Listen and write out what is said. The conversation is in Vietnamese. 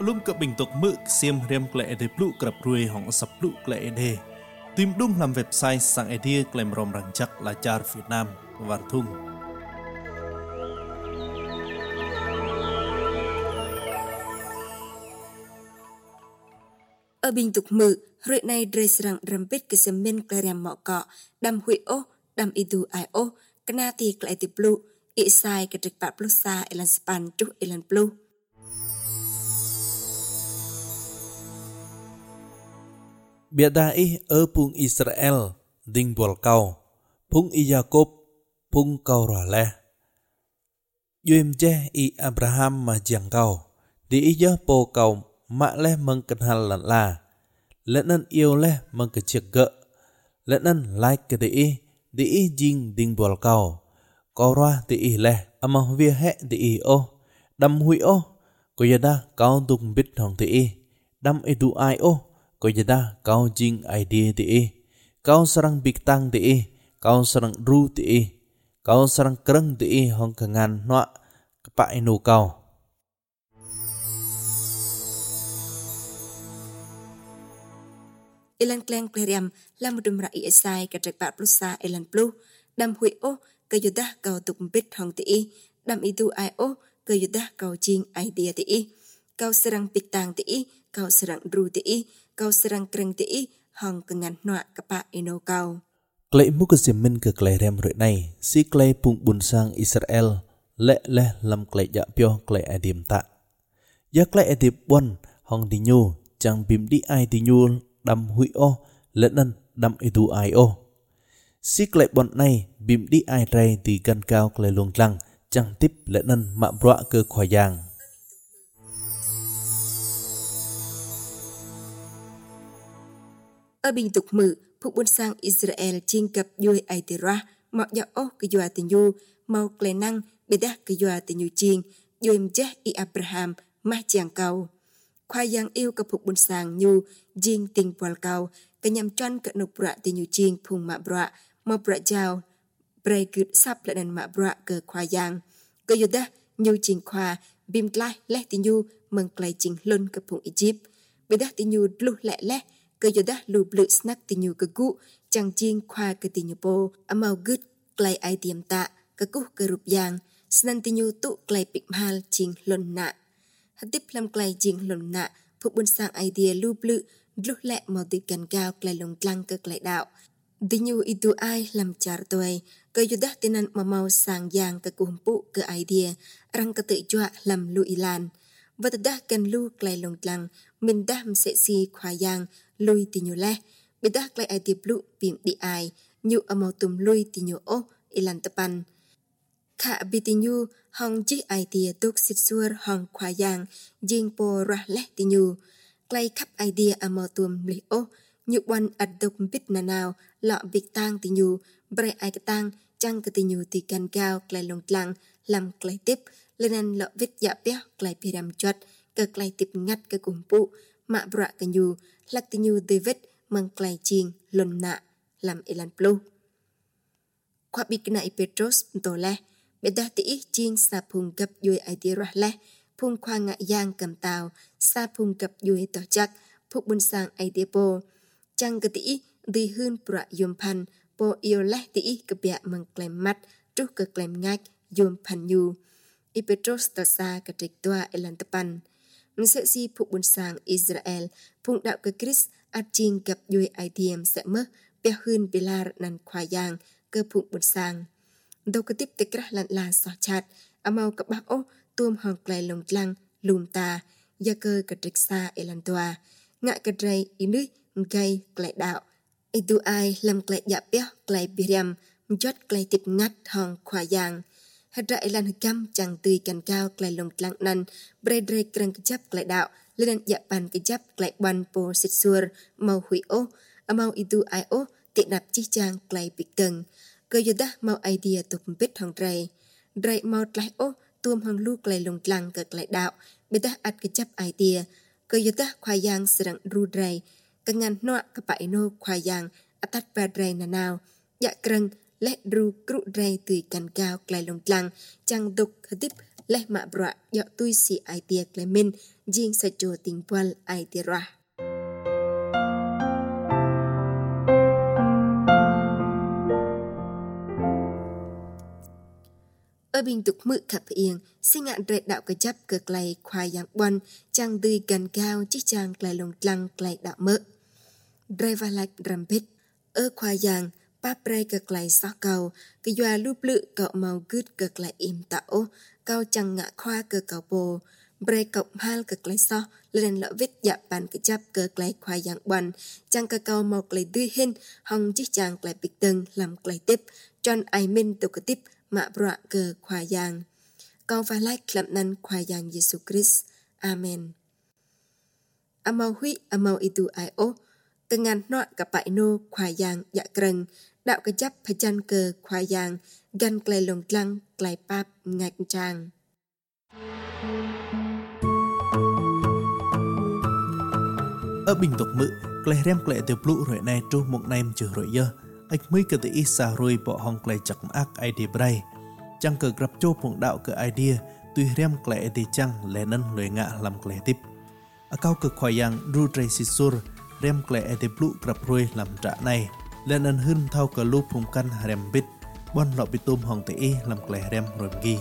Belum bình tục mực xiêm riam lệ ede plu krap ruồi hong sập plu lệ ede. Tìm đúng làm website sang ede klem rom rang chắc là char Việt Nam, và Thung. Ở bình tục mự, rồi này dres rang rempit ke semen kleriam mọ cọ, đam hui ô, đam idu ai ô, kena ti klai ti plu, i sai cái trik pat plu xa elan span tu elan plu. Viadaih pung Israel ding bual kau, pung i Jacob, pung kau raleh. Yum jeh i Abraham ma jang kau, di iya po kau mak leh mengkenal lan la. Lenan yêu leh mengkecik gak. Lenan like ke di i, di i jing ding bual kau. Kau rah di i leh, amah via hek di i oh. Đâm hui ô, cô yada cao tung bít hong ti đâm edu ai ô ko jeda kau jing idea ti kau serang biktang ti kau serang ru ti kau serang kereng ti hong kengan noa kepak inu kau Ilan kleng kleriam la mudum ra isai ka trek pat plusa ilan plu dam hui o ka yudah kau tuk bit hong ti dam itu ai o ka yudah kau jing idea ti kau serang biktang ti kau serang ru ti kau serang kreng ti hong kengan noa kapa ino kau. Klei mu ke simin ke klei rem rui này, si klei pung bun sang Israel, lệ lệ lam klei dạ pio klei adim ta. Ya klei adim bon hong di nyu, chang bim di ai di nyu đâm hui o, lệ nân đâm idu ai ô. Si klei bon này bim di ai ray thì gần cao klei luang lang, chang tip lệ nân mạ broa cơ khoa giang. Ở bình tục mự phục buôn sang, Israel chiên cập yuôi ai tì ra, mọ dạo ô, cái dùa tình nhu mau lệ năng, bê đá cái dùa tình nhu chiên yuôi mjeh i Abraham ma chàng cầu khoa giang yêu cập phục buôn sang nhu chiên tình bò cầu cái nhằm chân cận nục bọa tình nhu chiên, phùng mạ bọa mọ bọa chào bray cướp sắp lại đàn mạ bọa cờ khoa giang. Cái dù đá, nhu chiên khoa bim klai lẽ tình nhu, mừng klai chiên lôn cập phùng Egypt bê đá tình nhu lúc lẹ lẹ កយដាលូប្លឹស្ណាក់ទីញូកគុចាំងជីងខ្វាកទីញូពោអមៅគឹតក្លៃអៃទៀមតាកគុករូបយ៉ាងស្នន្ទញូទុក្លៃពិកមហាលជីងលុនណាហតិផ្លំក្លៃជីងលុនណាភុបុនសាងអៃឌីលូប្លឹលុះលែកមកទីកាន់កាវក្លៃលងក្លាំងកក្លៃដោឌីញូអ៊ីទូអៃលំចារទុយកយដាទីណានមមៅសាងយ៉ាងកគុំពុកអៃឌីរងកតិជក់លំលូអ៊ីឡានវតដាកាន់លូក្លៃលងក្លាំងមិនដាំសេស៊ីខ្វាយ៉ាង lui ti nyu le bi dah klai ai ti blu pim di ai nyu amau tum lui ti nyu o ilan tapan kha bi ti nyu hong chi ai ti tuk sit suar hong khoa yang jing po ra le ti nyu klai khắp idea amau tum li o nyu wan ad dok bit na nào lọ big tang ti nyu bre ai ka tang chang ka ti nyu ti kan cao klai long tlang lam klai tiếp lên ăn lọ vít dạ béo klai piram chot ka klai tip ngat ka kumpu mạ bra ka nyu lak ti tê David mang clay chiên lon nạ, làm elan plu Khoa bị na i Petros tổ le beda đa ich chiên sa phùng gặp dùi ai ti ra le phùng khoa ngạ giang cầm tàu sa phùng gặp dùi to chắc phúc bun sang ai ti po chang ka ti đi hun bra yum pan po yêu le ti ich bẹ mang clay mắt, trúc ka clay ngách yum pan nyu Ipetros Petros ta sa ka trik tua elan tapan sẽ si phụ buôn sang Israel phụng đạo cơ Chris at gặp yui ITM sẽ mơ bé hơn la nàn khoa giang cơ phụng buôn sang. Đâu cơ tiếp tích ra lặn là sọ à amau cấp bác ô tuôm hòn klai lồng lăng lùm ta, gia cơ cơ trịch xa ở lan tòa, ngạ cơ rây ý nữ gây klai đạo. Ý tu ai làm klai dạ béo bì rèm, chót klai tiếp ngắt hòn khoa giang. hadailan gam chang tui kan cao klai long tlang nan bre bre krang kejap klai đạo lên dạ bàn kejap klai ban po sit sur mau hui o amau itu ai o tị nạp chi chang klai bị cần cơ yo da mau idea tục bít hong drai drai mau klai o tuom hong lu klai long tlang cơ klai đạo bê da at kejap idea cơ yo da khoai yang serang ru drai កញ្ញាណក់កបៃណូខ្វាយ៉ាងអតតបាត្រៃណណៅយ៉ាក្រឹង leh ru kru rei tui can cao klai long tlang chang duk hadip leh ma bra yo tui si ai tia klai min jing sa cho ting pal ai tia ra ở bình tục mự khập yên sinh ngạn rệt đạo cái chấp cực lầy khoai giang bon chàng tươi gần cao chiếc chàng lầy lồng tlăng lầy đạo mỡ. Driver like rampage ở khoai giang pa pray cờ clay sao cầu, cái doa lúc lự cậu màu gứt cực lại im tạo cao chẳng ngã khoa cơ cầu bồ, bre cộng hal cực lại so lên lỡ vít dạ bàn cái chắp cực lại khoai dạng bon chẳng cơ cầu màu lại tươi hin hong chiếc chàng lại bịch tầng làm lại tiếp chọn ai minh tục cái tiếp, mạ bọa cơ khoa dạng. Cầu và lại lậm năn khoa dạng Jesus Christ. Amen. Amau hui amau itu ai ô. Từng ngàn nọ gặp bại nô khoa giang dạ krần. Đạo cái chấp phải chân cờ khoai giang. Gan clay lồng lăng clay pap ngạch trang. Ở bình tục mự, clay rem clay tiêu blue rồi này trô một nem trừ rồi giờ anh mới cơ thể xa rồi bỏ hong clay chặt ác đi bray. Chẳng cờ gặp chô phong đạo cơ idea, tuy rem clay thì chăng lẽ nân lười ngạ làm clay tiếp. Ở cao cực khoai yang ru trai si sur, rem clay thì blue gặp rồi làm trả này. lennon hun thau ka lu phum kan rem bit bon lo bitum hong te e lam kleh rem rom gi